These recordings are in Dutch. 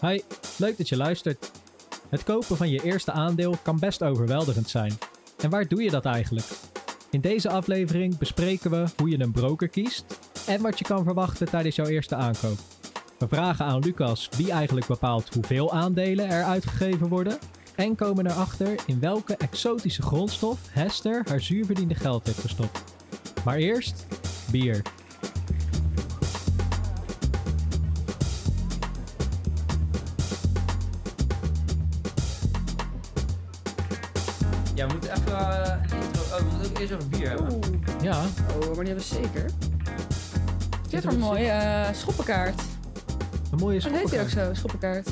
Hi, leuk dat je luistert. Het kopen van je eerste aandeel kan best overweldigend zijn. En waar doe je dat eigenlijk? In deze aflevering bespreken we hoe je een broker kiest en wat je kan verwachten tijdens jouw eerste aankoop. We vragen aan Lucas wie eigenlijk bepaalt hoeveel aandelen er uitgegeven worden en komen erachter in welke exotische grondstof Hester haar zuurverdiende geld heeft gestopt. Maar eerst bier. Moeten ook eerst even bier hebben. Oeh, Ja, oh, maar die hebben we zeker. Dit er is een mooie eh, schoppenkaart. een mooie Dat heet die ook schoppenkaart. zo, schoppenkaart.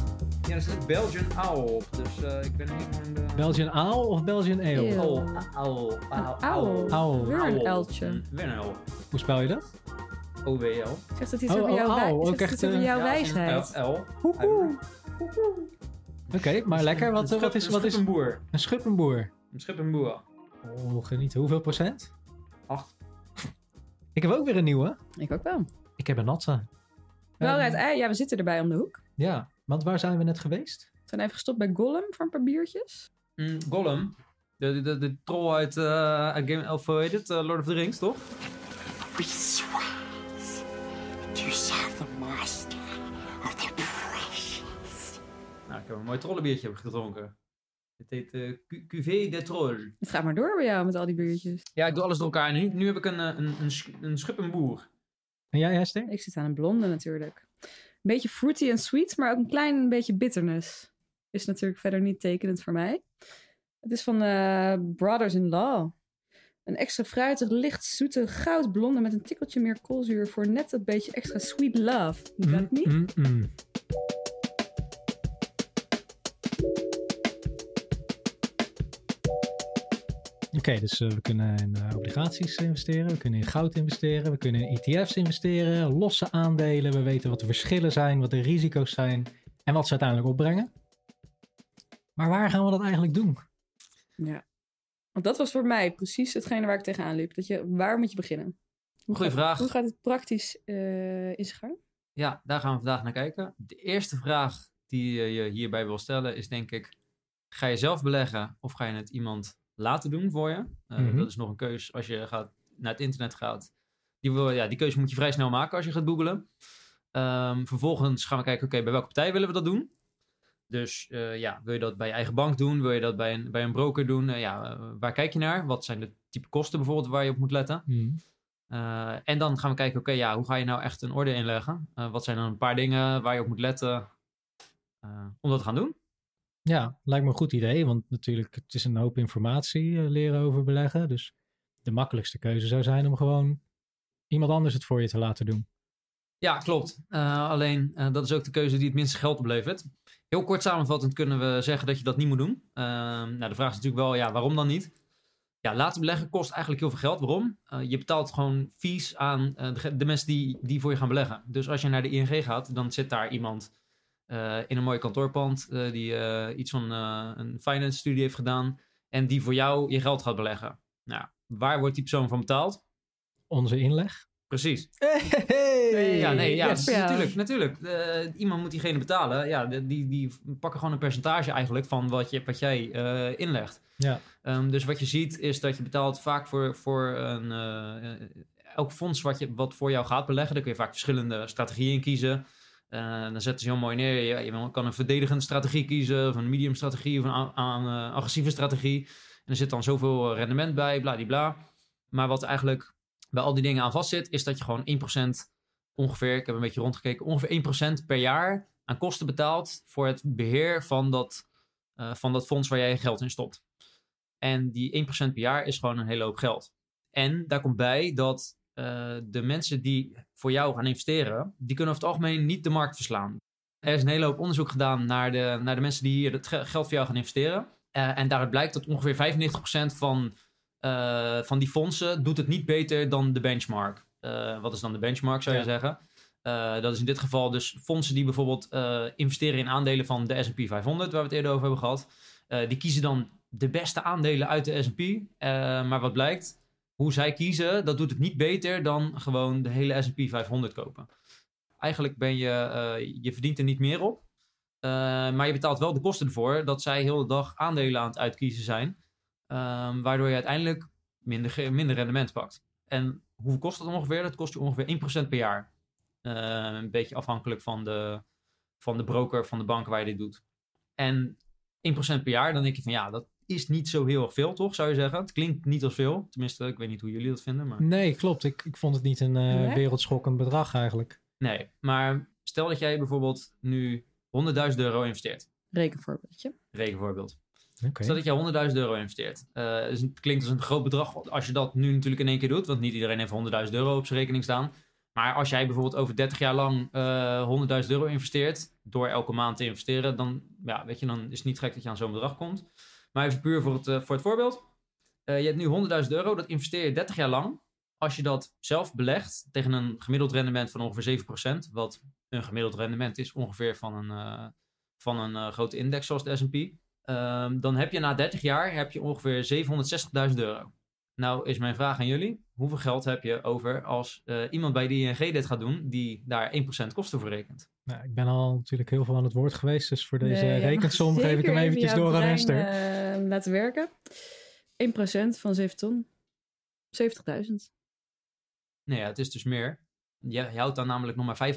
Ja, er zit Belgian Owl op, dus eh, ik ben niet van de... Belgian Aal of Belgian Ale? Eeuw. Owl, owl, Een owl, uil. Owl. Weer een Owl. uiltje. Weer een uil. Hoe spel je dat? O-W-L. Zegt dat iets Oh, over oh, jouw, wij- uil. Ook zegt dat echt, iets over eh, jouw wijsheid? L. Oké, maar lekker. Wat, wat is, wat is een boer? een schuppenboer? Een schip en boer. Oh, genieten. Hoeveel procent? Acht. Ik heb ook weer een nieuwe. Ik ook wel. Ik heb een natsa. Wel Ehm, ei. Ja, we zitten erbij om de hoek. Ja, want waar zijn we net geweest? We zijn even gestopt bij Gollum voor een paar biertjes. Mm, Gollum. De, de, de, de troll uit, eh uit Game of, hoe heet het? Eh, Lord of the Rings, toch? You serve the master of the precious. Nou, ik heb een mooi trollenbiertje gedronken. Het heet eh, Q- Cuvée de Troll. Het gaat maar door bij jou met al die biertjes. Ja, ik doe alles door elkaar. Nu, nu heb ik een, eh, een, een, sch- een schip en boer. En jij, Hester? Ik zit aan een blonde natuurlijk. Een beetje fruity en sweet, maar ook een klein beetje bitterness. Is natuurlijk verder niet tekenend voor mij. Het is van eh, Brothers-in-Law. Een extra fruitig, licht zoete goudblonde met een tikkeltje meer koolzuur voor net dat beetje extra sweet love. Got me? Mm, mm, mm. Oké, dus eh, we kunnen in eh, obligaties investeren, we kunnen in goud investeren, we kunnen in ETF's investeren, losse aandelen, we weten wat de verschillen zijn, wat de risico's zijn en wat ze uiteindelijk opbrengen. Maar waar gaan we dat eigenlijk doen? Ja. Want dat was voor mij precies hetgene waar ik tegenaan liep. Dat je, waar moet je beginnen? Hoe Goeie gaat- vraag. Hoe gaat het praktisch eh in zijn gang? Ja, daar gaan we vandaag naar kijken. De eerste vraag die eh, je hierbij wil stellen is denk ik... Ga je zelf beleggen of ga je het iemand laten doen voor je? Eh, Mhm. Dat is nog een keus als je gaat, naar het internet gaat. Die, wil, ja, die keuze moet je vrij snel maken als je gaat googlen. Ehm, vervolgens gaan we kijken, oké, bij welke partij willen we dat doen? Dus eh, ja, wil je dat bij je eigen bank doen? Wil je dat bij een, bij een broker doen? Eh, ja, waar kijk je naar? Wat zijn de type kosten bijvoorbeeld waar je op moet letten? Uh, en dan gaan we kijken, oké, ja, hoe ga je nou echt een orde inleggen? Wat zijn dan een paar dingen waar je op moet letten om dat te gaan doen? Ja, lijkt me een goed idee, want natuurlijk, het is een hoop informatie eh, leren over beleggen. Dus de makkelijkste keuze zou zijn om gewoon iemand anders het voor je te laten doen. Ja, klopt. Uh, alleen, dat is ook de keuze die het minste geld oplevert. Heel kort samenvattend kunnen we zeggen dat je dat niet moet doen. nou, de vraag is natuurlijk wel, ja, waarom dan niet? Ja, laten beleggen kost eigenlijk heel veel geld. Waarom? Je betaalt gewoon fees aan de, de, mensen die, die voor je gaan beleggen. Dus als je naar de ING gaat, dan zit daar iemand uh, in een mooi kantoorpand die iets van een finance studie heeft gedaan en die voor jou je geld gaat beleggen. Nou, waar wordt die persoon van betaald? Onze inleg. Precies. Hey, ja, nee, ja, yes, dus natuurlijk, natuurlijk. Uh, iemand moet diegene betalen. Ja, die, die pakken gewoon een percentage eigenlijk van wat, je, wat jij uh, inlegt. Ja. Um, dus wat je ziet is dat je betaalt vaak voor, voor een, uh, elk fonds wat, je, wat voor jou gaat beleggen. Daar kun je vaak verschillende strategieën in kiezen. Uh, dan zetten ze heel mooi neer. Je, kan een verdedigende strategie kiezen, of een medium strategie, of een aan, uh, agressieve strategie. En er zit dan zoveel rendement bij, bladibla. Maar wat eigenlijk bij al die dingen aan vast zit, is dat je gewoon 1% ongeveer, ik heb een beetje rondgekeken, ongeveer 1% per jaar aan kosten betaalt voor het beheer van dat, van dat fonds waar jij je geld in stopt. En die 1% per jaar is gewoon een hele hoop geld. En daar komt bij dat de mensen die voor jou gaan investeren, die kunnen over het algemeen niet de markt verslaan. Er is een hele hoop onderzoek gedaan naar de, naar de mensen die hier het geld voor jou gaan investeren. Uh, en daaruit blijkt dat ongeveer 95% van, uh, van die fondsen doet het niet beter dan de benchmark. Uh, wat is dan de benchmark, zou je ja. zeggen? Dat is in dit geval dus fondsen die bijvoorbeeld investeren in aandelen van de S&P 500, waar we het eerder over hebben gehad. Die kiezen dan de beste aandelen uit de S&P. maar wat blijkt, hoe zij kiezen, dat doet het niet beter dan gewoon de hele S&P 500 kopen. Eigenlijk ben je, je verdient er niet meer op. Eh, maar je betaalt wel de kosten ervoor dat zij heel de dag aandelen aan het uitkiezen zijn. Ehm, waardoor je uiteindelijk minder, minder rendement pakt. En hoeveel kost dat ongeveer? Dat kost je ongeveer 1% per jaar. Eh, een beetje afhankelijk van de, van de broker, van de bank waar je dit doet. En 1% per jaar, dan denk je van ja, dat is niet zo heel erg veel, toch? Zou je zeggen? Het klinkt niet als veel. Tenminste, ik weet niet hoe jullie dat vinden. Maar... Nee, klopt. Ik, ik vond het niet een eh, Nee? wereldschokkend bedrag eigenlijk. Nee, maar stel dat jij bijvoorbeeld nu 100.000 euro investeert. Rekenvoorbeeldje. Rekenvoorbeeld. Oké. Stel dat jij 100.000 euro investeert. Eh, het klinkt als een groot bedrag als je dat nu natuurlijk in één keer doet. Want niet iedereen heeft 100.000 euro op zijn rekening staan. Maar als jij bijvoorbeeld over 30 jaar lang eh 100.000 euro investeert. Door elke maand te investeren. Dan, ja, weet je, dan is het niet gek dat je aan zo'n bedrag komt. Maar even puur voor het, eh, voor het voorbeeld. Eh, je hebt nu 100.000 euro. Dat investeer je 30 jaar lang. Als je dat zelf belegt tegen een gemiddeld rendement van ongeveer 7%. Wat een gemiddeld rendement is ongeveer van een, eh, van een grote index zoals de S&P. Ehm, dan heb je na 30 jaar heb je ongeveer 760.000 euro. Nou is mijn vraag aan jullie. Hoeveel geld heb je over als iemand bij de ING dit gaat doen die daar 1% kosten voor rekent? Nou, ik ben al natuurlijk heel veel aan het woord geweest, dus voor deze Nee, rekensom geef ik hem even eventjes door aan Esther. eh, laten werken. 1% van 7 ton. 70.000. Nee, ja, het is dus meer. Je, je houdt dan namelijk nog maar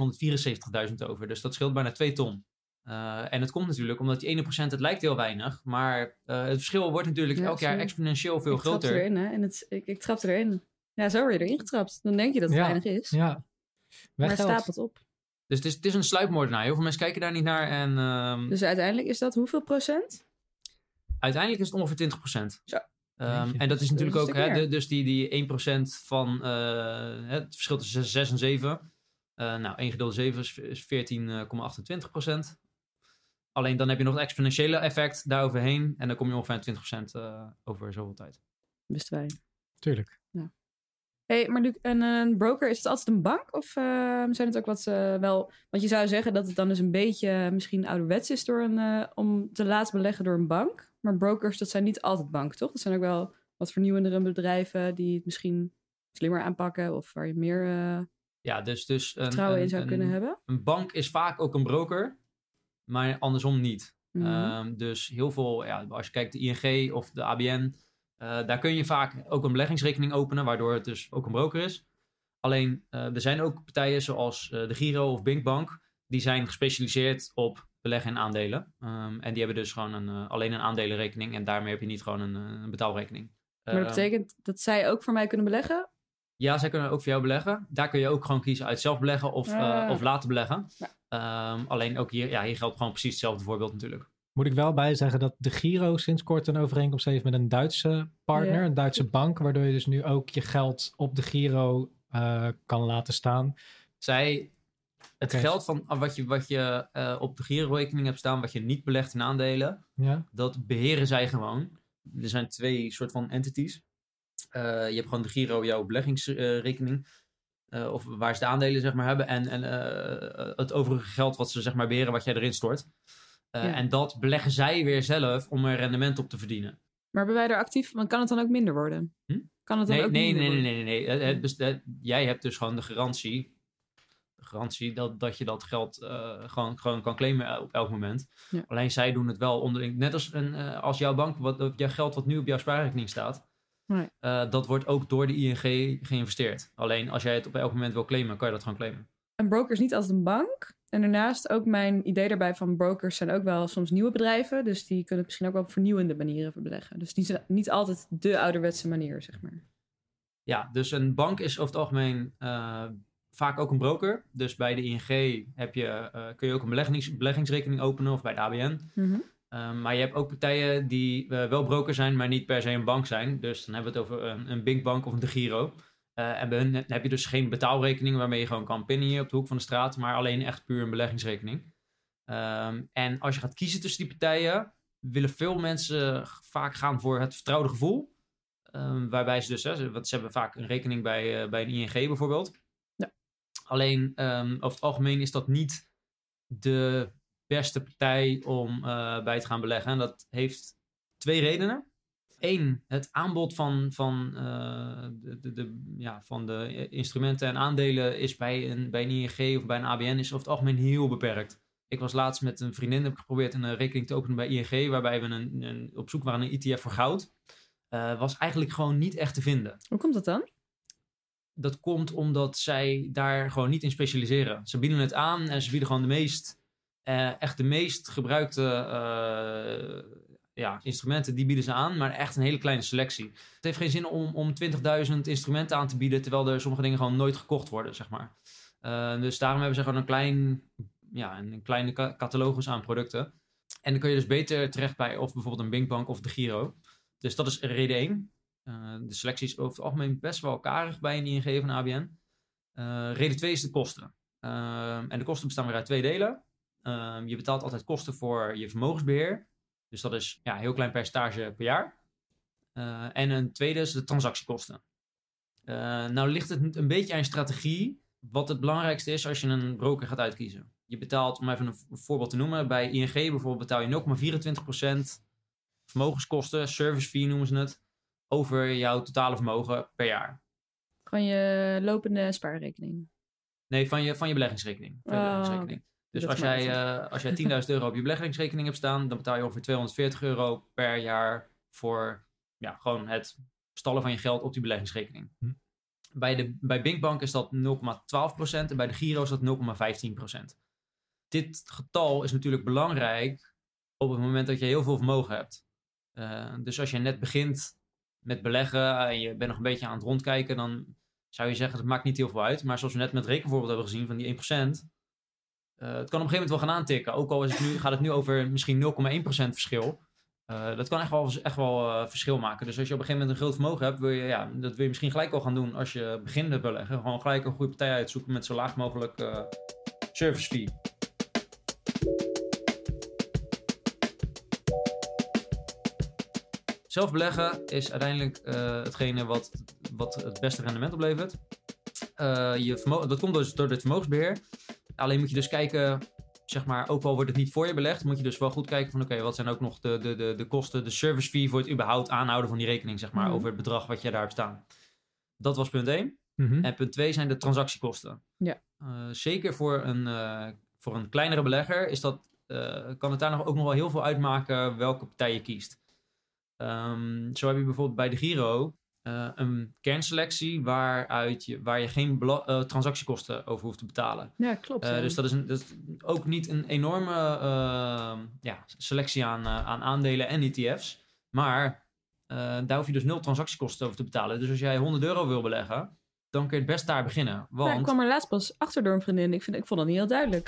574.000 over. Dus dat scheelt bijna 2 ton. Eh, en het komt natuurlijk omdat die 1%, het lijkt heel weinig. Maar eh, het verschil wordt natuurlijk Ja, elk jaar exponentieel veel ik trap groter. erin, hè. En het, ik, ik trap erin. Ja, zo word je erin getrapt. Dan denk je dat het Ja. weinig is. Ja. maar geld. stapelt op. Dus het is, het is een sluipmoordenaar. Heel veel mensen kijken daar niet naar. En ehm, Dus uiteindelijk is dat hoeveel procent? uiteindelijk is het ongeveer 20%. Zo. Ehm, Jeetje. en dat is Dat is natuurlijk ook, hè, de- dus die, die 1% van eh, het verschil tussen 6 en 7. Eh, nou, 1 gedeeld 7 is, is 14,28%. Alleen dan heb je nog het exponentiële effect daaroverheen. En dan kom je ongeveer aan 20% eh, over zoveel tijd. Wisten wij. Tuurlijk. Hey, maar Luc, een, een broker, is het altijd een bank? Of eh, zijn het ook wat eh, wel... Want je zou zeggen dat het dan dus een beetje misschien ouderwets is door een, eh, om te laten beleggen door een bank. Maar brokers, dat zijn niet altijd banken, toch? Dat zijn ook wel wat vernieuwendere bedrijven die het misschien slimmer aanpakken. Of waar je meer eh, Ja, dus, dus een, vertrouwen een, in zou kunnen hebben. een bank is vaak ook een broker. Maar andersom niet. Mhm. Ehm, dus heel veel, ja, als je kijkt de ING of de ABN, daar kun je vaak ook een beleggingsrekening openen, waardoor het dus ook een broker is. Alleen, eh, er zijn ook partijen zoals eh, de Giro of Binkbank, die zijn gespecialiseerd op beleggen in aandelen. Ehm, en die hebben dus gewoon een, eh, alleen een aandelenrekening en daarmee heb je niet gewoon een, eh, een betaalrekening. maar dat Ehm, betekent dat zij ook voor mij kunnen beleggen? ja, zij kunnen ook voor jou beleggen. Daar kun je ook gewoon kiezen uit zelf beleggen of, eh, Ah. of laten beleggen. Ja. Ehm, alleen ook hier, ja, hier geldt gewoon precies hetzelfde voorbeeld natuurlijk. Moet ik wel bij zeggen dat de Giro sinds kort een overeenkomst heeft met een Duitse partner, Ja. een Duitse bank, waardoor je dus nu ook je geld op de Giro eh, kan laten staan. Zij, het geld van wat je, wat je eh, op de girorekening hebt staan, wat je niet belegt in aandelen, Ja, dat beheren zij gewoon. Er zijn twee soort van entities. Eh, je hebt gewoon de Giro, jouw beleggingsrekening. eh, of waar ze de aandelen zeg maar hebben. En, en eh, het overige geld wat ze zeg maar beheren, wat jij erin stort. Eh, Ja. En dat beleggen zij weer zelf om er rendement op te verdienen. Maar hebben wij er actief... Want kan het dan ook minder worden? Hm? Kan het dan Nee, ook nee, minder nee, nee, worden? nee, nee, nee. Het- het best- het- jij hebt dus gewoon de garantie. De garantie dat, dat je dat geld eh, gewoon, gewoon kan claimen op elk moment. Ja. Alleen zij doen het wel onderling. Net als, een, eh, als jouw bank, wat, jouw geld wat nu op jouw spaarrekening staat. Nee. eh, dat wordt ook door de ING geïnvesteerd. Alleen als jij het op elk moment wil claimen, kan je dat gewoon claimen. Een broker is niet altijd een bank. En daarnaast ook mijn idee daarbij van brokers zijn ook wel soms nieuwe bedrijven. Dus die kunnen het misschien ook wel op vernieuwende manieren beleggen. Dus zijn niet altijd de ouderwetse manier, zeg maar. Ja, dus een bank is over het algemeen eh, vaak ook een broker. Dus bij de ING heb je, eh, kun je ook een beleggings, beleggingsrekening openen of bij de ABN. Um, maar je hebt ook partijen die uh, wel broker zijn, maar niet per se een bank zijn. Dus dan hebben we het over een, een Big Bank of een De Giro. Uh, en bij hun heb je dus geen betaalrekening waarmee je gewoon kan pinnen hier op de hoek van de straat, maar alleen echt puur een beleggingsrekening. Um, en als je gaat kiezen tussen die partijen, willen veel mensen vaak gaan voor het vertrouwde gevoel. Um, waarbij ze dus, hè, want ze hebben vaak een rekening bij, uh, bij een ING bijvoorbeeld. Ja. Alleen um, over het algemeen is dat niet de beste partij om uh, bij te gaan beleggen. En dat heeft twee redenen. Eén, het aanbod van, van, uh, de, de, de, ja, van de instrumenten en aandelen is bij een, bij een ING of bij een ABN is over het algemeen heel beperkt. Ik was laatst met een vriendin, heb ik geprobeerd een eh, rekening te openen bij ING, waarbij we een, een, op zoek waren naar een ETF voor goud. Eh, was eigenlijk gewoon niet echt te vinden. Hoe komt dat dan? Dat komt omdat zij daar gewoon niet in specialiseren. Ze bieden het aan en ze bieden gewoon de meest, eh, echt de meest gebruikte eh, ja, instrumenten, die bieden ze aan, maar echt een hele kleine selectie. Het heeft geen zin om, om 20.000 instrumenten aan te bieden, terwijl er sommige dingen gewoon nooit gekocht worden, zeg maar. Eh, dus daarom hebben ze gewoon een, klein, ja, een kleine ca- catalogus aan producten. En dan kun je dus beter terecht bij of bijvoorbeeld een Binkbank of de Giro. Dus dat is reden 1. Eh, de selectie is over het algemeen best wel karig bij een ING of ABN. Eh, reden 2 is de kosten. En de kosten bestaan weer uit twee delen. Je betaalt altijd kosten voor je vermogensbeheer. Dus dat is ja, een heel klein percentage per jaar. Eh, en een tweede is de transactiekosten. Eh, nou ligt het een beetje aan je strategie. Wat het belangrijkste is als je een broker gaat uitkiezen. Je betaalt, om even een voorbeeld te noemen, bij ING bijvoorbeeld betaal je 0,24% vermogenskosten, service fee noemen ze het, over jouw totale vermogen per jaar. Gewoon je lopende spaarrekening. Nee, van je, van je beleggingsrekening. Van je Oh, beleggingsrekening. Dus Dat als jij, eh, als jij 10.000 euro op je beleggingsrekening hebt staan, dan betaal je ongeveer 240 euro per jaar voor ja, gewoon het stallen van je geld op die beleggingsrekening. Hm. Bij, de, bij Binkbank is dat 0,12% en bij de Giro is dat 0,15%. Dit getal is natuurlijk belangrijk op het moment dat je heel veel vermogen hebt. Eh, dus als je net begint met beleggen en je bent nog een beetje aan het rondkijken, dan zou je zeggen dat maakt niet heel veel uit. Maar zoals we net met het rekenvoorbeeld hebben gezien van die 1%, eh, het kan op een gegeven moment wel gaan aantikken. Ook al is het nu, gaat het nu over misschien 0,1% verschil. Eh, dat kan echt wel, echt wel eh, verschil maken. Dus als je op een gegeven moment een groot vermogen hebt, wil je, ja, dat wil je misschien gelijk al gaan doen als je begint met beleggen. Gewoon gelijk een goede partij uitzoeken met zo laag mogelijk eh, service fee. Zelf beleggen is uiteindelijk eh, hetgene wat, wat het beste rendement oplevert. Eh, je dat komt dus door het vermogensbeheer. Alleen moet je dus kijken, zeg maar, ook al wordt het niet voor je belegd, moet je dus wel goed kijken van oké, wat zijn ook nog de, de, de, de kosten, de service fee voor het überhaupt aanhouden van die rekening, zeg maar, Mhm. over het bedrag wat je daar hebt staan. Dat was punt 1. Mhm. En punt 2 zijn de transactiekosten. Ja. Eh, zeker voor een, eh, voor een kleinere belegger is dat, eh, kan het daar nog, ook nog wel heel veel uitmaken welke partij je kiest. Ehm, zo heb je bijvoorbeeld bij de Giro eh, een kernselectie waaruit je, waar je geen eh, transactiekosten over hoeft te betalen. Ja, klopt. Eh, dus dat is, een, dat is ook niet een enorme ja, selectie aan, aan aandelen en ETF's. Maar daar hoef je dus nul transactiekosten over te betalen. Dus als jij 100 euro wil beleggen, dan kun je het best daar beginnen. Ja, ik Want, kwam er laatst pas achter door een vriendin. Ik, vind, ik vond dat niet heel duidelijk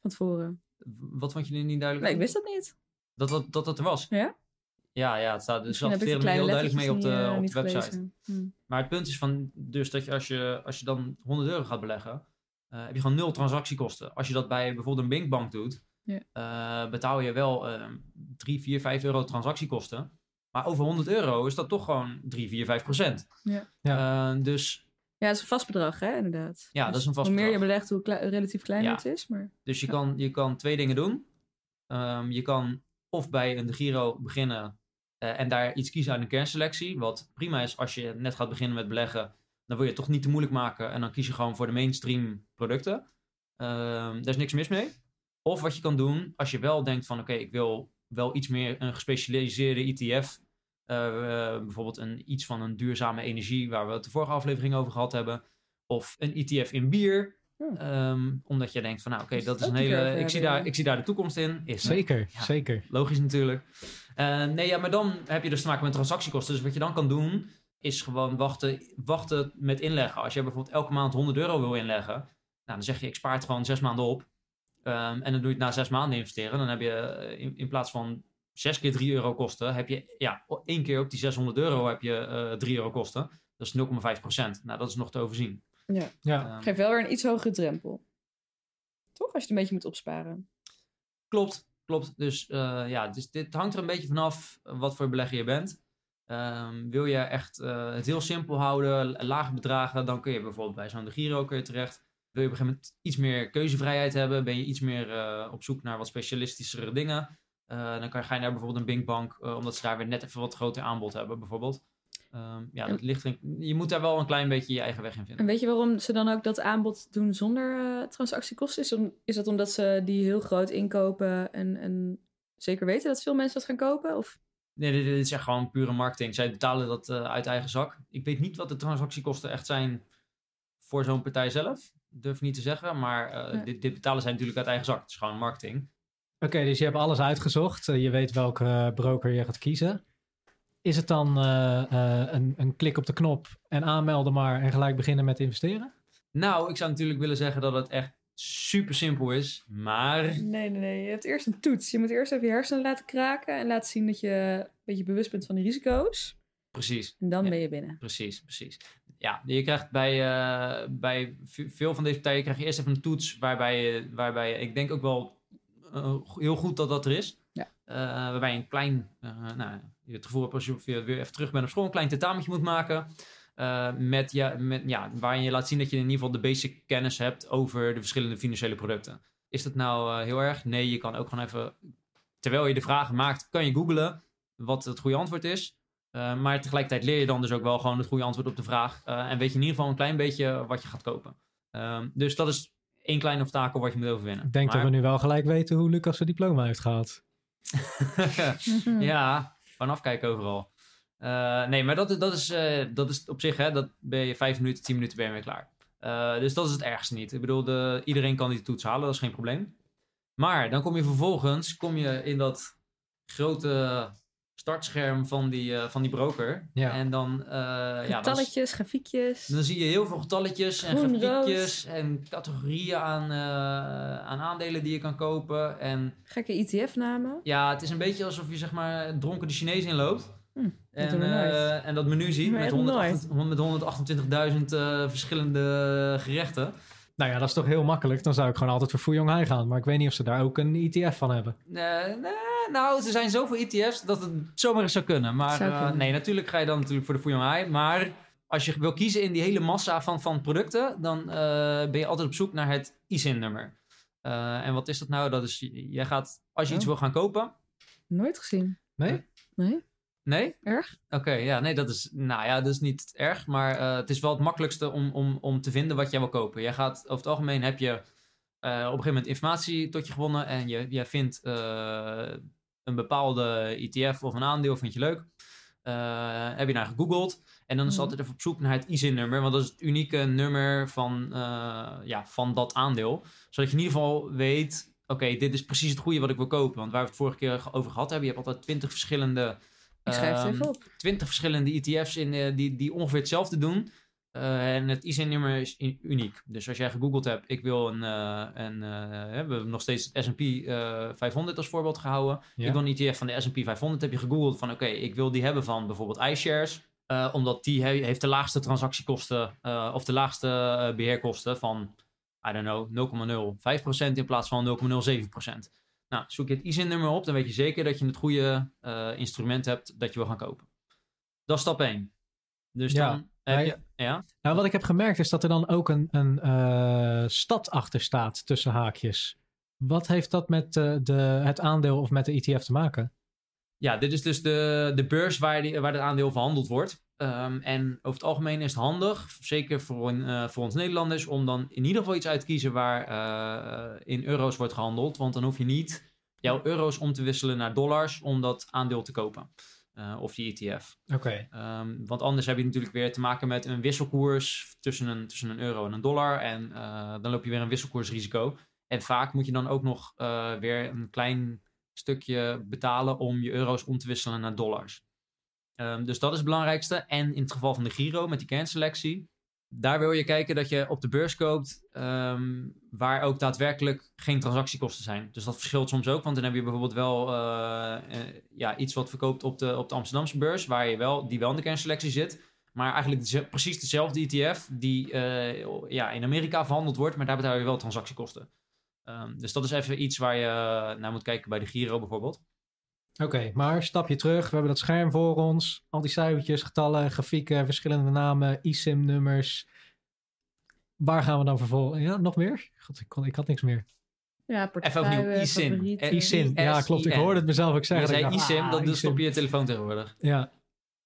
van tevoren. wat vond je nu niet duidelijk? Nee, ik wist dat niet. Dat dat, dat, dat er was. Ja? Ja, ja het staat er staat veel heel duidelijk mee op de, lettertjes op de eh, website. gelezen. Hm. Maar het punt is van, dus dat je als je, als je dan 100 euro gaat beleggen, eh, heb je gewoon nul transactiekosten. Als je dat bij bijvoorbeeld een Binkbank doet, Ja. eh, betaal je wel eh 3, 4, 5 euro transactiekosten. Maar over 100 euro is dat toch gewoon 3, 4, 5 procent. Ja. Eh, dus, Ja, het is een vast bedrag, hè, inderdaad. Ja, Dus dat is een vast Hoe meer je belegt, hoe relatief kleiner Ja. het is. Maar... dus je, Ja. kan, je kan twee dingen doen. Ehm, je kan of bij een De Giro beginnen eh, en daar iets kiezen uit een kernselectie. Wat prima is als je net gaat beginnen met beleggen. Dan wil je het toch niet te moeilijk maken. En dan kies je gewoon voor de mainstream producten. Ehm, daar is niks mis mee. Of wat je kan doen, als je wel denkt van oké, ik wil wel iets meer een gespecialiseerde ETF. eh, eh, bijvoorbeeld een, iets van een duurzame energie, waar we het de vorige aflevering over gehad hebben. Of een ETF in bier. Hmm. Ehm, omdat je denkt van nou oké, dat is een hele. Ik zie, daar, ik zie daar de toekomst in. Is Zeker, Ja. zeker. Logisch natuurlijk. Eh, nee, ja, maar dan heb je dus te maken met transactiekosten. Dus wat je dan kan doen, is gewoon wachten, wachten met inleggen. Als je bijvoorbeeld elke maand 100 euro wil inleggen, nou, dan zeg je ik spaar het gewoon zes maanden op. Ehm, en dan doe je het na zes maanden investeren. Dan heb je eh, in, in plaats van zes keer 3 euro kosten, heb je ja, één keer op die 600 euro heb je eh 3 euro kosten. Dat is 0,5 procent. Nou, dat is nog te overzien. Ja. Ja, Ehm, Geeft wel weer een iets hogere drempel. Toch? Als je het een beetje moet opsparen. Klopt, klopt. Dus eh, ja, dus dit hangt er een beetje vanaf wat voor belegger je bent. Ehm, wil je echt eh, het heel simpel houden, lage bedragen, dan kun je bijvoorbeeld bij zo'n De Giro kun je terecht. Wil je op een gegeven moment iets meer keuzevrijheid hebben, ben je iets meer eh, op zoek naar wat specialistischere dingen, eh, dan kan je, ga je naar bijvoorbeeld een Binkbank, eh omdat ze daar weer net even wat groter aanbod hebben bijvoorbeeld. Ehm, ja, dat ligt er, je moet daar wel een klein beetje je eigen weg in vinden. En weet je waarom ze dan ook dat aanbod doen zonder eh, transactiekosten? Is, om- is dat omdat ze die heel groot inkopen en, en zeker weten dat veel mensen dat gaan kopen? Of Nee, dit, dit is echt gewoon pure marketing. Zij betalen dat eh, uit eigen zak. Ik weet niet wat de transactiekosten echt zijn voor zo'n partij zelf. Durf ik niet te zeggen. Maar eh, Nee. dit, dit betalen zij natuurlijk uit eigen zak. Het is gewoon marketing. Oké, dus je hebt alles uitgezocht. Je weet welke broker je gaat kiezen. Is het dan eh, eh, een, een klik op de knop en aanmelden maar en gelijk beginnen met investeren? Nou, ik zou natuurlijk willen zeggen dat het echt super simpel is. Maar Nee, nee, nee. Je hebt eerst een toets. Je moet eerst even je hersenen laten kraken en laten zien dat je een beetje bewust bent van die risico's. precies. En dan Ja. ben je binnen. Precies, precies. Ja, je krijgt bij, eh, bij veel van deze partijen krijg je eerst even een toets waarbij je, waarbij je, ik denk ook wel heel goed dat dat er is. Eh, waarbij je een klein, eh, nou, je het gevoel hebt als je weer even terug bent op school, een klein tentamentje moet maken. eh, met, ja, met, ja, waarin je laat zien dat je in ieder geval de basic kennis hebt over de verschillende financiële producten. Is dat nou heel erg? Nee, je kan ook gewoon even, terwijl je de vragen maakt, kan je googlen wat het goede antwoord is. Uh, maar tegelijkertijd leer je dan dus ook wel gewoon het goede antwoord op de vraag. Uh, en weet je in ieder geval een klein beetje wat je gaat kopen. Um, dus dat is één klein obstakel wat je moet overwinnen. Ik denk maar... dat we nu wel gelijk weten hoe Lucas zijn diploma heeft gehaald. ja, vanaf kijken overal. Uh, nee, maar dat, dat, is, uh, dat is op zich, hè, dat ben je vijf minuten, tien minuten ben je weer klaar. Uh, dus dat is het ergste niet. Ik bedoel, de, iedereen kan die toets halen, dat is geen probleem. Maar dan kom je vervolgens kom je in dat grote startscherm van die, uh, van die broker. Ja. En dan... Uh, Getalletjes, ja, dan, grafiekjes. Dan zie je heel veel getalletjes en Groen, grafiekjes en categorieën aan, uh, aan aandelen die je kan kopen. En, Gekke ETF-namen. Ja, het is een beetje alsof je zeg maar dronken de Chinees inloopt. Hm, en, uh, en dat menu ziet met, 128, met 128.000 verschillende gerechten. Nou ja, dat is toch heel makkelijk. Dan zou ik gewoon altijd voor Fuyong Hai gaan. Maar ik weet niet of ze daar ook een ETF van hebben. Nee, nee, nou, er zijn zoveel ETF's dat het zomaar eens zou kunnen. Maar zou kunnen. Uh, nee, natuurlijk ga je dan natuurlijk voor de Fuyong. Maar als je wil kiezen in die hele massa van, van producten, dan uh, ben je altijd op zoek naar het ISIN-nummer. Uh, en wat is dat nou? Dat is, jij gaat, als je Oh. iets wil gaan kopen... Nooit gezien. Nee? Nee? Nee? Erg? Oké, okay, ja, nee, dat is, nou ja, dat is niet erg, maar uh, het is wel het makkelijkste om, om, om te vinden wat jij wil kopen. Jij gaat, over het algemeen heb je uh, op een gegeven moment informatie tot je gewonnen en je, jij vindt uh, een bepaalde ETF of een aandeel, vind je leuk. Uh, heb je naar gegoogeld en dan is het Mhm. altijd even op zoek naar het ISIN-nummer, want dat is het unieke nummer van, uh, ja, van dat aandeel. Zodat je in ieder geval weet, oké, okay, dit is precies het goede wat ik wil kopen. Want waar we het vorige keer over gehad hebben, je hebt altijd twintig verschillende ik schrijf het even op. 20 verschillende ETF's in, uh, die, die ongeveer hetzelfde doen. Uh, en het ISIN-nummer is in, uniek. Dus als jij gegoogeld hebt, ik wil een... Uh, een we hebben nog steeds het S&P 500 als voorbeeld gehouden. Ja. Ik wil een ETF van de S&P 500. Heb je gegoogeld van, oké, okay, ik wil die hebben van bijvoorbeeld iShares. Omdat die he heeft de laagste transactiekosten of de laagste beheerkosten van, I don't know, 0,05% in plaats van 0,07%. Nou, zoek je het ISIN-nummer op, dan weet je zeker dat je het goede instrument hebt dat je wil gaan kopen. Dat is stap 1. Dus Ja, dan maar- je... Ja? Nou, wat ik heb gemerkt is dat er dan ook een, een eh, stad achter staat tussen haakjes. Wat heeft dat met eh, de, het aandeel of met de ETF te maken? Ja, dit is dus de, de beurs waar, die, waar het aandeel verhandeld wordt. Um, en over het algemeen is het handig, zeker voor, uh, voor ons Nederlanders, om dan in ieder geval iets uit te kiezen waar in euro's wordt gehandeld. Want dan hoef je niet jouw euro's om te wisselen naar dollars om dat aandeel te kopen. Uh, of die ETF. Oké. Okay. Um, want anders heb je natuurlijk weer te maken met een wisselkoers tussen een, tussen een euro en een dollar. En uh, dan loop je weer een wisselkoersrisico. En vaak moet je dan ook nog uh, weer een klein stukje betalen om je euro's om te wisselen naar dollars. Um, dus dat is het belangrijkste. En in het geval van de Giro met die kernselectie, daar wil je kijken dat je op de beurs koopt um, waar ook daadwerkelijk geen transactiekosten zijn. Dus dat verschilt soms ook, want dan heb je bijvoorbeeld wel uh, uh, ja, iets wat verkoopt op de, op de Amsterdamse beurs, waar je wel, die wel in de kernselectie zit. Maar eigenlijk precies dezelfde ETF die uh, ja, in Amerika verhandeld wordt, maar daar betaal je wel transactiekosten. Um, dus dat is even iets waar je naar moet kijken bij de Giro bijvoorbeeld. Oké, okay, maar stapje terug. We hebben dat scherm voor ons. Al die cijfertjes, getallen, grafieken, verschillende namen, ISIM-nummers. Waar gaan we dan vervolgens? Ja, nog meer? God, ik, kon, ik had niks meer. Ja, Even opnieuw, ISIN. ISIN, ja klopt. Ik hoorde het mezelf ook zeggen. Je zei dacht, ISIM, ah, dat ISIN. stop je je telefoon tegenwoordig. Ja.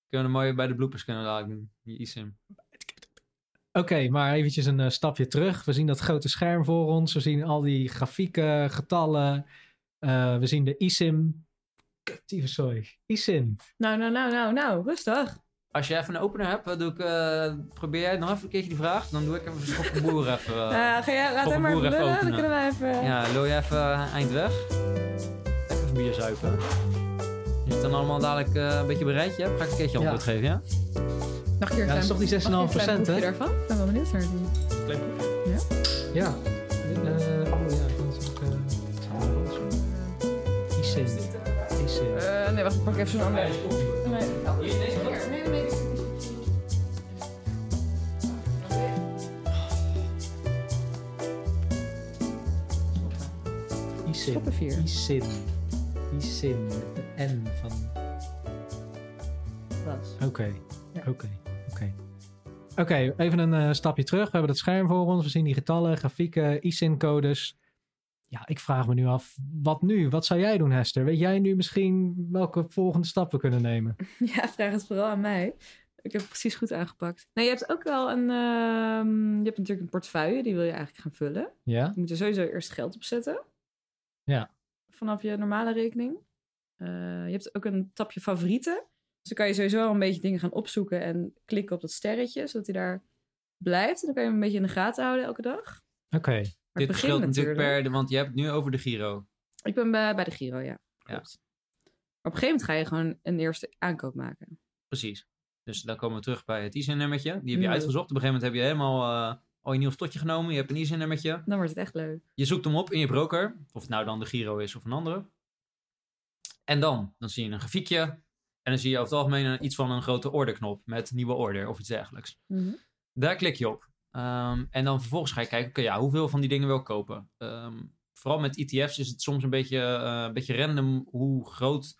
Kunnen we mooi bij de bloopers kunnen dadelijk doen. Je eSIM. Oké, maar eventjes een eh, stapje terug. We zien dat grote scherm voor ons. We zien al die grafieken, getallen. Eh, we zien de eSIM. Kutieve sorry. eSIM. Nou, nou, nou, nou, nou, rustig. Als je even een opener hebt, wat doe ik, eh, probeer jij nog even een keertje die vraag. Dan doe ik even schop boer even. eh, Eh, ga jij, laat hem maar een even lullen, dan openen. kunnen wij even... Ja, loop je even eh, eind weg. Even bier zuipen. Als je het dan allemaal dadelijk eh, een beetje bereid je hebt, ga ik een keertje Ja. antwoord geven, ja? Mag ik hier Ja, dat is toch die 6,5 Mag ik een klein procent, hè? daarvan? Ik ben wel benieuwd naar die. Ja. Eh, oh ja, nee, wacht, ik pak even zo'n ander. Nee. Nee, nee, nee. Schoppenvier. eSIM. eSIM. De N van... Oké, Ja. oké, oké. Oké, even een eh, stapje terug. We hebben het scherm voor ons. We zien die getallen, grafieken, ISIN-codes. Ja, ik vraag me nu af, wat nu? Wat zou jij doen, Hester? Weet jij nu misschien welke volgende stap we kunnen nemen? Ja, vraag het vooral aan mij. Ik heb het precies goed aangepakt. Nou, je hebt ook wel een... ehm, je hebt natuurlijk een portefeuille, die wil je eigenlijk gaan vullen. Ja? Je moet er sowieso eerst geld op zetten. Ja. Vanaf je normale rekening. Eh, je hebt ook een tapje favorieten. Dus dan kan je sowieso al een beetje dingen gaan opzoeken en klikken op dat sterretje, zodat hij daar blijft. En dan kan je hem een beetje in de gaten houden elke dag. Oké, Dit verschilt natuurlijk per, want je hebt het nu over de Giro. Ik ben bij, bij de Giro, ja. Klopt. Maar op een gegeven moment ga je gewoon een eerste aankoop maken. Precies. Dus dan komen we terug bij het ISIN-nummertje. Die heb je Ja. uitgezocht. Op een gegeven moment heb je helemaal eh, al je nieuw stotje genomen. Je hebt een ISIN-nummertje. Dan wordt het echt leuk. Je zoekt hem op in je broker. Of het nou dan de Giro is of een andere. En dan, dan zie je een grafiekje. En dan zie je over het algemeen een- iets van een grote orderknop met nieuwe order of iets dergelijks. Mhm. Daar klik je op. Ehm, en dan vervolgens ga je kijken, oké, ja, hoeveel van die dingen wil ik kopen? Ehm, vooral met ETF's is het soms een beetje, eh, een beetje random hoe groot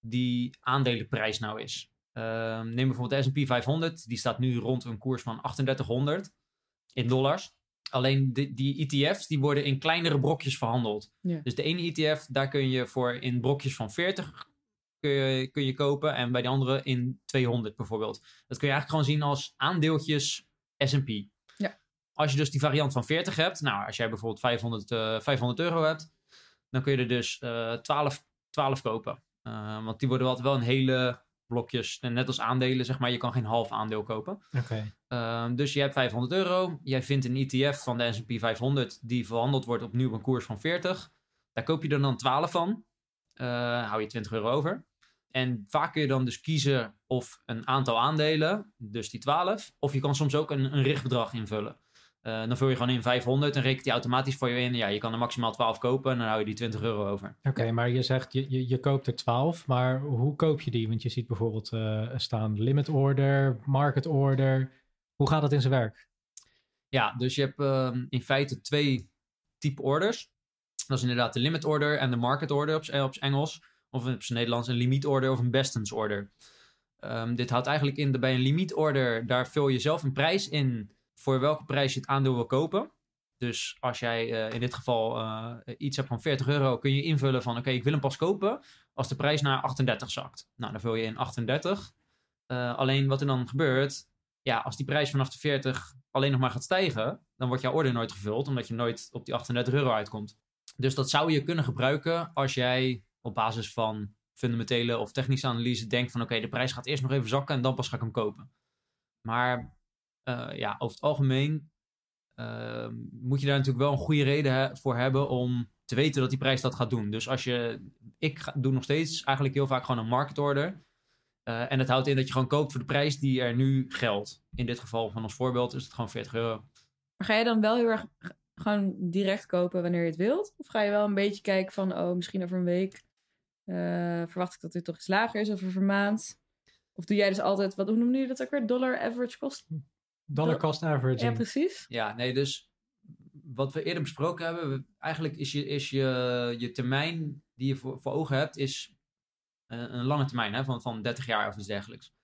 die aandelenprijs nou is. Ehm, neem bijvoorbeeld de S&P 500. Die staat nu rond een koers van 3800 in dollars. Alleen die, die ETF's die worden in kleinere brokjes verhandeld. Ja. Dus de ene ETF, daar kun je voor in brokjes van 40 kun je, kun je kopen. En bij de andere in 200 bijvoorbeeld. Dat kun je eigenlijk gewoon zien als aandeeltjes S&P. Als je dus die variant van 40 hebt. Nou, als jij bijvoorbeeld 500, eh, 500 euro hebt. Dan kun je er dus eh 12, 12 kopen. Eh, want die worden altijd wel in hele blokjes. Net als aandelen, zeg maar. Je kan geen half aandeel kopen. oké. Ehm, dus je hebt 500 euro. Jij vindt een ETF van de S&P 500 die verhandeld wordt opnieuw op een koers van 40. Daar koop je er dan 12 van. Hou je 20 euro over. En vaak kun je dan dus kiezen of een aantal aandelen, dus die 12. Of je kan soms ook een, een richtbedrag invullen. Eh, dan vul je gewoon in 500 en rekent die automatisch voor je in. Ja, je kan er maximaal 12 kopen en dan hou je die 20 euro over. Oké, maar je zegt je, je, je koopt er 12, maar hoe koop je die? Want je ziet bijvoorbeeld eh, staan limit order, market order. Hoe gaat dat in zijn werk? Ja, dus je hebt ehm, in feite twee type orders. Dat is inderdaad de limit order en de market order op, op z'n Engels. Of op zijn Nederlands een limiet order of een bestens order. Ehm, dit houdt eigenlijk in, dat bij een limiet order, daar vul je zelf een prijs in voor welke prijs je het aandeel wil kopen. Dus als jij eh, in dit geval eh, iets hebt van 40 euro, kun je invullen van oké, ik wil hem pas kopen als de prijs naar 38 zakt. Nou, dan vul je in 38. Eh, alleen wat er dan gebeurt, ja, als die prijs vanaf de 40 alleen nog maar gaat stijgen, dan wordt jouw order nooit gevuld, omdat je nooit op die 38 euro uitkomt. Dus dat zou je kunnen gebruiken als jij op basis van fundamentele of technische analyse denkt van oké, de prijs gaat eerst nog even zakken en dan pas ga ik hem kopen. Maar ja, over het algemeen eh, moet je daar natuurlijk wel een goede reden voor hebben om te weten dat die prijs dat gaat doen. Dus als je, ik doe nog steeds eigenlijk heel vaak gewoon een market order. Eh, en dat houdt in dat je gewoon koopt voor de prijs die er nu geldt. In dit geval van ons voorbeeld is het gewoon 40 euro. Maar ga je dan wel heel erg gewoon direct kopen wanneer je het wilt? Of ga je wel een beetje kijken van, oh, misschien over een week eh, verwacht ik dat dit toch iets lager is of over een maand? Of doe jij dus altijd, wat, hoe noemde je dat ook weer? Dollar average cost? Dollar cost averaging. Ja, precies. Ja, nee, dus wat we eerder besproken hebben, eigenlijk is je, is je, je termijn die je voor, voor ogen hebt, is een, een lange termijn hè, van, van 30 jaar of iets dergelijks.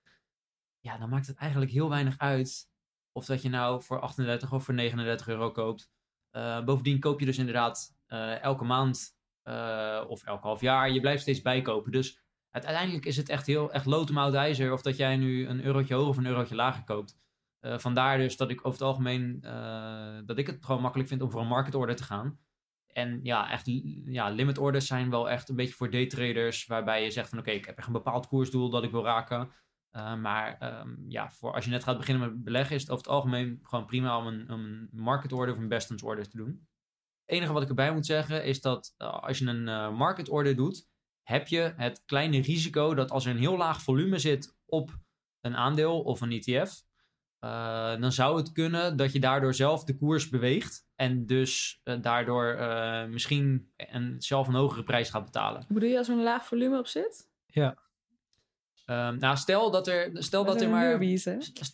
Ja, dan maakt het eigenlijk heel weinig uit of dat je nou voor 38 of voor 39 euro koopt. Eh, bovendien koop je dus inderdaad eh, elke maand eh, of elk half jaar. Je blijft steeds bijkopen. Dus uiteindelijk is het echt heel echt lood om oud ijzer. Of dat jij nu een eurotje hoger of een eurotje lager koopt. Eh, vandaar dus dat ik over het algemeen eh, dat ik het gewoon makkelijk vind om voor een market order te gaan. En ja, echt ja, limit orders zijn wel echt een beetje voor daytraders. Waarbij je zegt van oké, ik heb echt een bepaald koersdoel dat ik wil raken. Uh, maar um, ja, voor als je net gaat beginnen met beleggen, is het over het algemeen gewoon prima om een, een market order of een bestance order te doen. Het enige wat ik erbij moet zeggen is dat als je een market order doet, heb je het kleine risico dat als er een heel laag volume zit op een aandeel of een ETF, uh, dan zou het kunnen dat je daardoor zelf de koers beweegt en dus uh, daardoor uh, misschien een, zelf een hogere prijs gaat betalen. Bedoel je als er een laag volume op zit? Ja. Um, nou, stel dat er, stel dat er maar, newbies,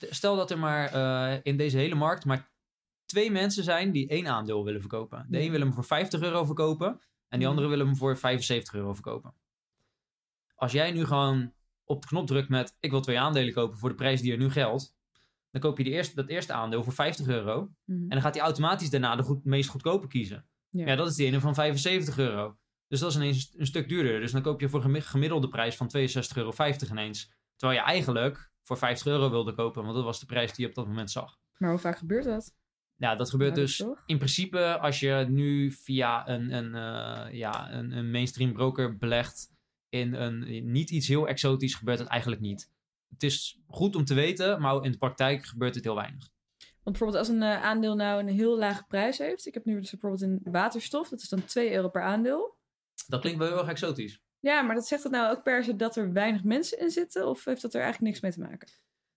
stel dat er maar uh, in deze hele markt maar twee mensen zijn die één aandeel willen verkopen. De Ja. een wil hem voor 50 euro verkopen en die Ja. andere wil hem voor 75 euro verkopen. Als jij nu gewoon op de knop drukt met ik wil twee aandelen kopen voor de prijs die er nu geldt, dan koop je die eerste, dat eerste aandeel voor 50 euro Mhm. en dan gaat hij automatisch daarna de goed, meest goedkope kiezen. Ja. Ja. dat is die ene van 75 euro. Dus dat is ineens een stuk duurder. Dus dan koop je voor een gemiddelde prijs van 62,50 euro ineens. Terwijl je eigenlijk voor 50 euro wilde kopen, want dat was de prijs die je op dat moment zag. Maar hoe vaak gebeurt dat? Ja, dat gebeurt Ja, dat dus toch? in principe als je nu via een, een, uh, ja, een, een mainstream broker belegt in een niet iets heel exotisch, gebeurt het eigenlijk niet. Het is goed om te weten, maar in de praktijk gebeurt het heel weinig. Want bijvoorbeeld als een uh, aandeel nou een heel lage prijs heeft. Ik heb nu dus bijvoorbeeld een waterstof. Dat is dan 2 euro per aandeel. Dat klinkt wel heel erg exotisch. Ja, maar dat zegt het nou ook per se dat er weinig mensen in zitten? Of heeft dat er eigenlijk niks mee te maken?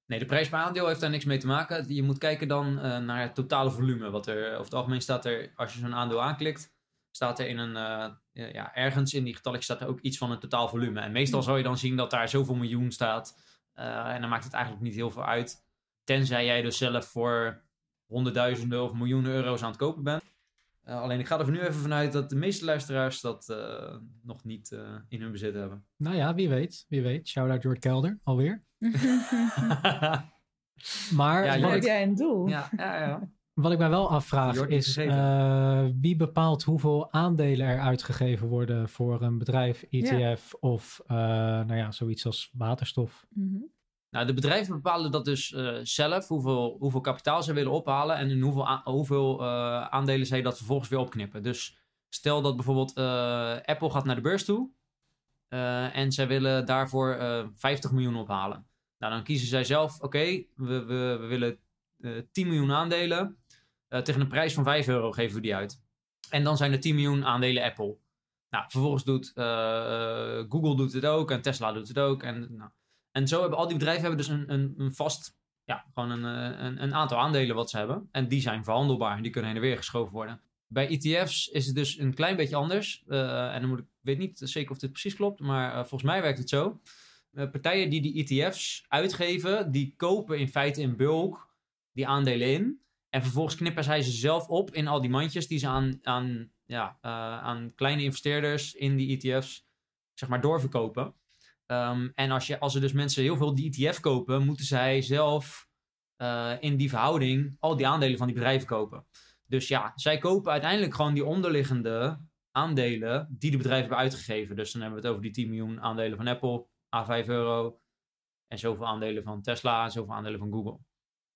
Nee, de prijs per aandeel heeft daar niks mee te maken. Je moet kijken dan uh, naar het totale volume. Wat er, over het algemeen staat er, als je zo'n aandeel aanklikt, staat er in een, uh, ja, ergens in die getalletjes staat er ook iets van het totaal volume. En meestal zal je dan zien dat daar zoveel miljoen staat. Uh, en dan maakt het eigenlijk niet heel veel uit. Tenzij jij dus zelf voor honderdduizenden of miljoenen euro's aan het kopen bent. Uh, alleen ik ga er nu even vanuit dat de meeste luisteraars dat uh, nog niet uh, in hun bezit hebben. Nou ja, wie weet. Wie weet. Shout-out George Kelder, alweer. maar Ja, jij een doel? ja, ja, ja. Wat ik mij wel afvraag is... eh, wie bepaalt hoeveel aandelen er uitgegeven worden voor een bedrijf, ETF of uh, nou ja, zoiets als waterstof? Mhm. Nou, de bedrijven bepalen dat dus uh, zelf, hoeveel, hoeveel kapitaal ze willen ophalen en in hoeveel, a- hoeveel uh, aandelen zij dat vervolgens weer opknippen. Dus stel dat bijvoorbeeld uh, Apple gaat naar de beurs toe uh, en zij willen daarvoor uh, 50 miljoen ophalen. Nou, dan kiezen zij zelf, oké, okay, we, we, we willen uh, 10 miljoen aandelen. Uh, tegen een prijs van 5 euro geven we die uit. En dan zijn er 10 miljoen aandelen Apple. Nou, vervolgens doet uh, Google doet het ook en Tesla doet het ook. En, nou, en zo hebben al die bedrijven hebben dus een, een, een vast, ja, gewoon een, een, een, aantal aandelen wat ze hebben. En die zijn verhandelbaar en die kunnen heen en weer geschoven worden. Bij ETF's is het dus een klein beetje anders. En dan moet ik, weet niet zeker of dit precies klopt, maar volgens mij werkt het zo. Partijen die die ETF's uitgeven, die kopen in feite in bulk die aandelen in. En vervolgens knippen zij ze zelf op in al die mandjes die ze aan, aan, ja, aan kleine investeerders in die ETF's zeg maar doorverkopen. Um, en als, je, als er dus mensen heel veel die ETF kopen, moeten zij zelf uh, in die verhouding al die aandelen van die bedrijven kopen. Dus ja, zij kopen uiteindelijk gewoon die onderliggende aandelen die de bedrijven hebben uitgegeven. Dus dan hebben we het over die 10 miljoen aandelen van Apple, A5 euro. En zoveel aandelen van Tesla en zoveel aandelen van Google.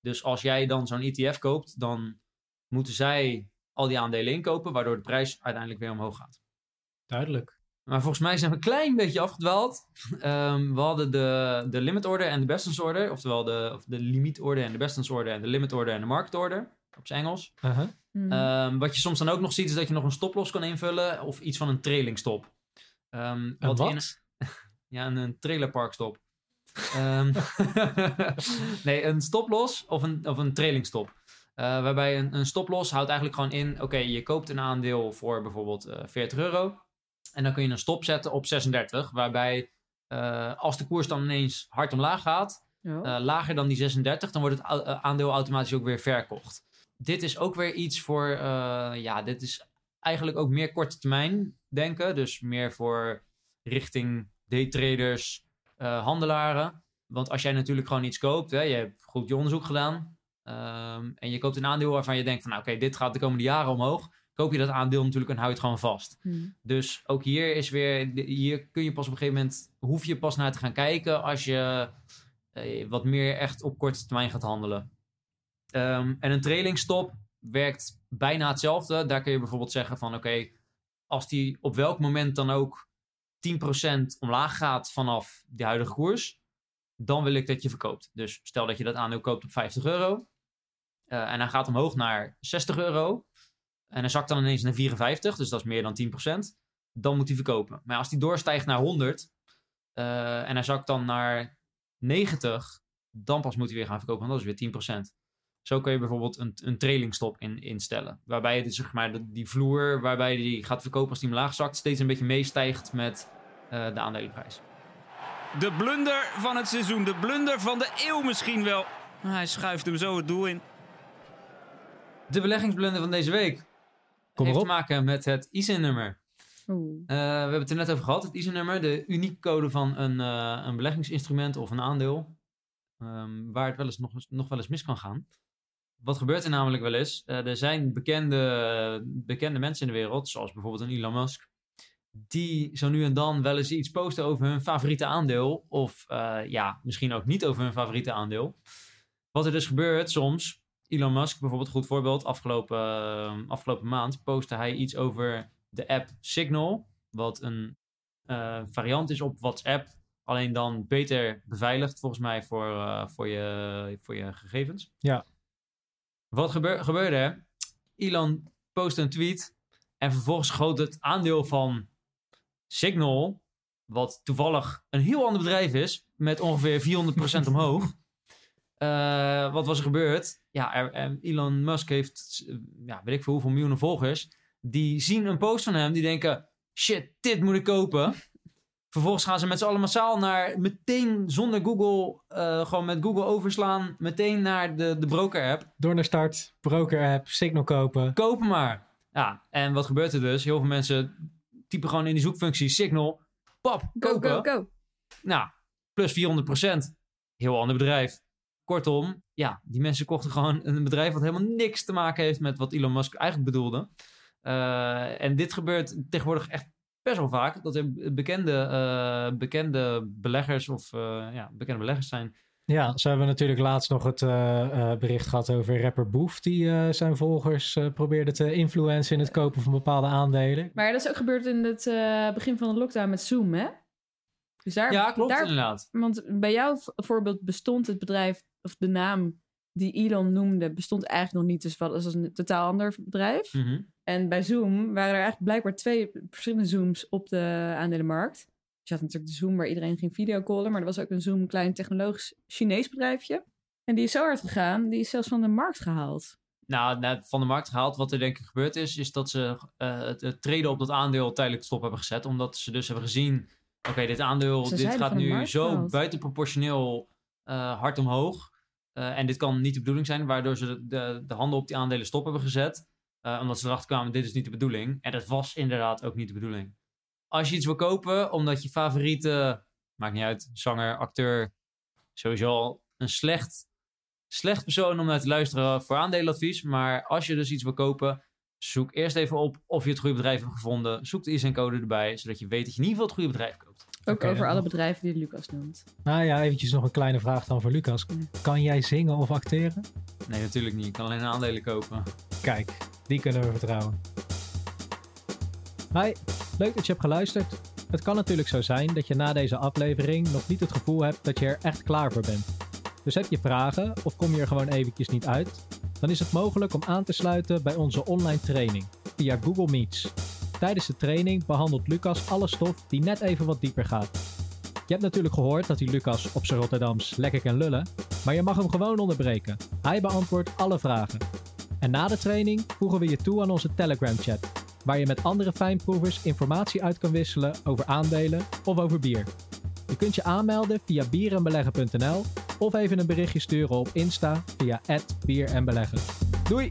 Dus als jij dan zo'n ETF koopt, dan moeten zij al die aandelen inkopen, waardoor de prijs uiteindelijk weer omhoog gaat. Duidelijk. Maar volgens mij zijn we een klein beetje afgedwaald. Um, we hadden de, de limit order en de bestance order. Oftewel de, of de limiet order en de bestance order en de limit order en de market order. Op zijn Engels. Uh -huh. Um, wat je soms dan ook nog ziet is dat je nog een stoploss kan invullen. Of iets van een trailing stop. Um, wat? wat? In, ja, een, een trailerpark stop. Ehm, nee, een stoploss of een, of een trailing stop. Uh, waarbij een, een stoploss houdt eigenlijk gewoon in... Oké, okay, je koopt een aandeel voor bijvoorbeeld uh, 40 euro... En dan kun je een stop zetten op 36, waarbij uh, als de koers dan ineens hard omlaag gaat, ja. lager dan die 36, dan wordt het aandeel automatisch ook weer verkocht. Dit is ook weer iets voor, eh, ja, dit is eigenlijk ook meer korte termijn denken. Dus meer voor richting daytraders, uh, handelaren. Want als jij natuurlijk gewoon iets koopt, hè, je hebt goed je onderzoek gedaan. Um, en je koopt een aandeel waarvan je denkt van, nou, oké, okay, dit gaat de komende jaren omhoog koop je dat aandeel natuurlijk en hou je het gewoon vast. Hmm. Dus ook hier is weer, hier kun je pas op een gegeven moment, hoef je pas naar te gaan kijken als je eh, wat meer echt op korte termijn gaat handelen. Ehm, en een trailing stop werkt bijna hetzelfde. Daar kun je bijvoorbeeld zeggen van oké, als die op welk moment dan ook 10% omlaag gaat vanaf de huidige koers, dan wil ik dat je verkoopt. Dus stel dat je dat aandeel koopt op 50 euro eh, en hij gaat omhoog naar 60 euro en hij zakt dan ineens naar 54, dus dat is meer dan 10%, dan moet hij verkopen. Maar als die doorstijgt naar 100 eh, en hij zakt dan naar 90, dan pas moet hij weer gaan verkopen, want dat is weer 10%. Zo kun je bijvoorbeeld een, een trailingstop in, instellen. Waarbij je dus, zeg maar, de- die vloer waarbij die gaat verkopen als die omlaag zakt, steeds een beetje meestijgt met eh, de aandelenprijs. De blunder van het seizoen, de blunder van de eeuw misschien wel. Hij schuift hem zo het doel in. De beleggingsblunder van deze week Kom heeft erop. te maken met het ISIN-nummer. Oeh. Eh, we hebben het er net over gehad, het ISIN-nummer, de unieke code van een, eh, een beleggingsinstrument of een aandeel, ehm, waar het wel eens nog, nog wel eens mis kan gaan. Wat gebeurt er namelijk wel eens? Eh, er zijn bekende, bekende mensen in de wereld, zoals bijvoorbeeld een Elon Musk, die zo nu en dan wel eens iets posten over hun favoriete aandeel, of eh, ja, misschien ook niet over hun favoriete aandeel. Wat er dus gebeurt soms, Elon Musk bijvoorbeeld, goed voorbeeld, afgelopen, eh, afgelopen maand postte hij iets over de app Signal, wat een variant is op WhatsApp, alleen dan beter beveiligd volgens mij voor, voor, je, voor je gegevens. Ja. Wat gebeur, gebeurde? Elon postte een tweet en vervolgens schoot het aandeel van Signal, wat toevallig een heel ander bedrijf is, met ongeveer 400% omhoog. Eh, wat was er gebeurd? Ja, Elon Musk heeft, ja, weet ik veel hoeveel miljoenen volgers. Die zien een post van hem, die denken, shit, dit moet ik kopen. Vervolgens gaan ze met z'n allen massaal naar, meteen zonder Google, eh, gewoon met Google overslaan, meteen naar de, de broker-app. Door naar start, broker app, signal kopen. Kopen maar. Ja, en wat gebeurt er dus? Heel veel mensen typen gewoon in die zoekfunctie Signal, pap, Go, kopen. go, go. Nou, plus 400%. Heel ander bedrijf. Kortom, ja, die mensen kochten gewoon een bedrijf wat helemaal niks te maken heeft met wat Elon Musk eigenlijk bedoelde. Eh, en dit gebeurt tegenwoordig echt best wel vaak. Dat er bekende, eh, bekende beleggers of eh, ja, bekende beleggers zijn. Ja, zo hebben we natuurlijk laatst nog het eh, eh, bericht gehad over rapper Boef, die eh, zijn volgers eh, probeerde te influencen in het kopen van bepaalde aandelen. Maar dat is ook gebeurd in het eh, begin van de lockdown met Zoom, hè? Dus daar, Ja, klopt daar, inderdaad. Want bij jouw voorbeeld bestond het bedrijf, of de naam die Elon noemde, bestond eigenlijk nog niet. Dus wat is een totaal ander bedrijf. Mhm. En bij Zoom waren er eigenlijk blijkbaar twee verschillende Zooms op de aandelenmarkt. Dus je had natuurlijk de Zoom waar iedereen ging videocallen, maar er was ook een Zoom klein technologisch Chinees bedrijfje. En die is zo hard gegaan, die is zelfs van de markt gehaald. Nou, net van de markt gehaald. Wat er denk ik gebeurd is, is dat ze eh, het, treden op dat aandeel tijdelijk stop hebben gezet. Omdat ze dus hebben gezien, oké, dit aandeel Ze dit gaat nu zo buitenproportioneel eh, hard omhoog. Eh, en dit kan niet de bedoeling zijn, waardoor ze de, de, de handen op die aandelen stop hebben gezet. Eh, omdat ze erachter kwamen, dit is niet de bedoeling. En dat was inderdaad ook niet de bedoeling. Als je iets wil kopen, omdat je favoriete, maakt niet uit, zanger, acteur, sowieso al een slecht, slecht persoon om naar te luisteren voor aandelenadvies. Maar als je dus iets wil kopen, zoek eerst even op of je het goede bedrijf hebt gevonden. Zoek de ISN-code erbij, zodat je weet dat je in ieder geval het goede bedrijf koopt. Ook Oké, over alle bedrijven die Lucas noemt. Nou ja, eventjes nog een kleine vraag dan voor Lucas. Kan jij zingen of acteren? Nee, natuurlijk niet. Ik kan alleen aandelen kopen. Kijk, die kunnen we vertrouwen. Hi, leuk dat je hebt geluisterd. Het kan natuurlijk zo zijn dat je na deze aflevering nog niet het gevoel hebt dat je er echt klaar voor bent. Dus heb je vragen of kom je er gewoon eventjes niet uit? Dan is het mogelijk om aan te sluiten bij onze online training via Google Meets. Tijdens de training behandelt Lucas alle stof die net even wat dieper gaat. Je hebt natuurlijk gehoord dat hij Lucas op zijn Rotterdams lekker kan lullen, maar je mag hem gewoon onderbreken. Hij beantwoordt alle vragen. En na de training voegen we je toe aan onze Telegram-chat, waar je met andere fijnproevers informatie uit kan wisselen over aandelen of over bier. Je kunt je aanmelden via bierenbeleggen.nl of even een berichtje sturen op Insta via @bierenbeleggen. Doei!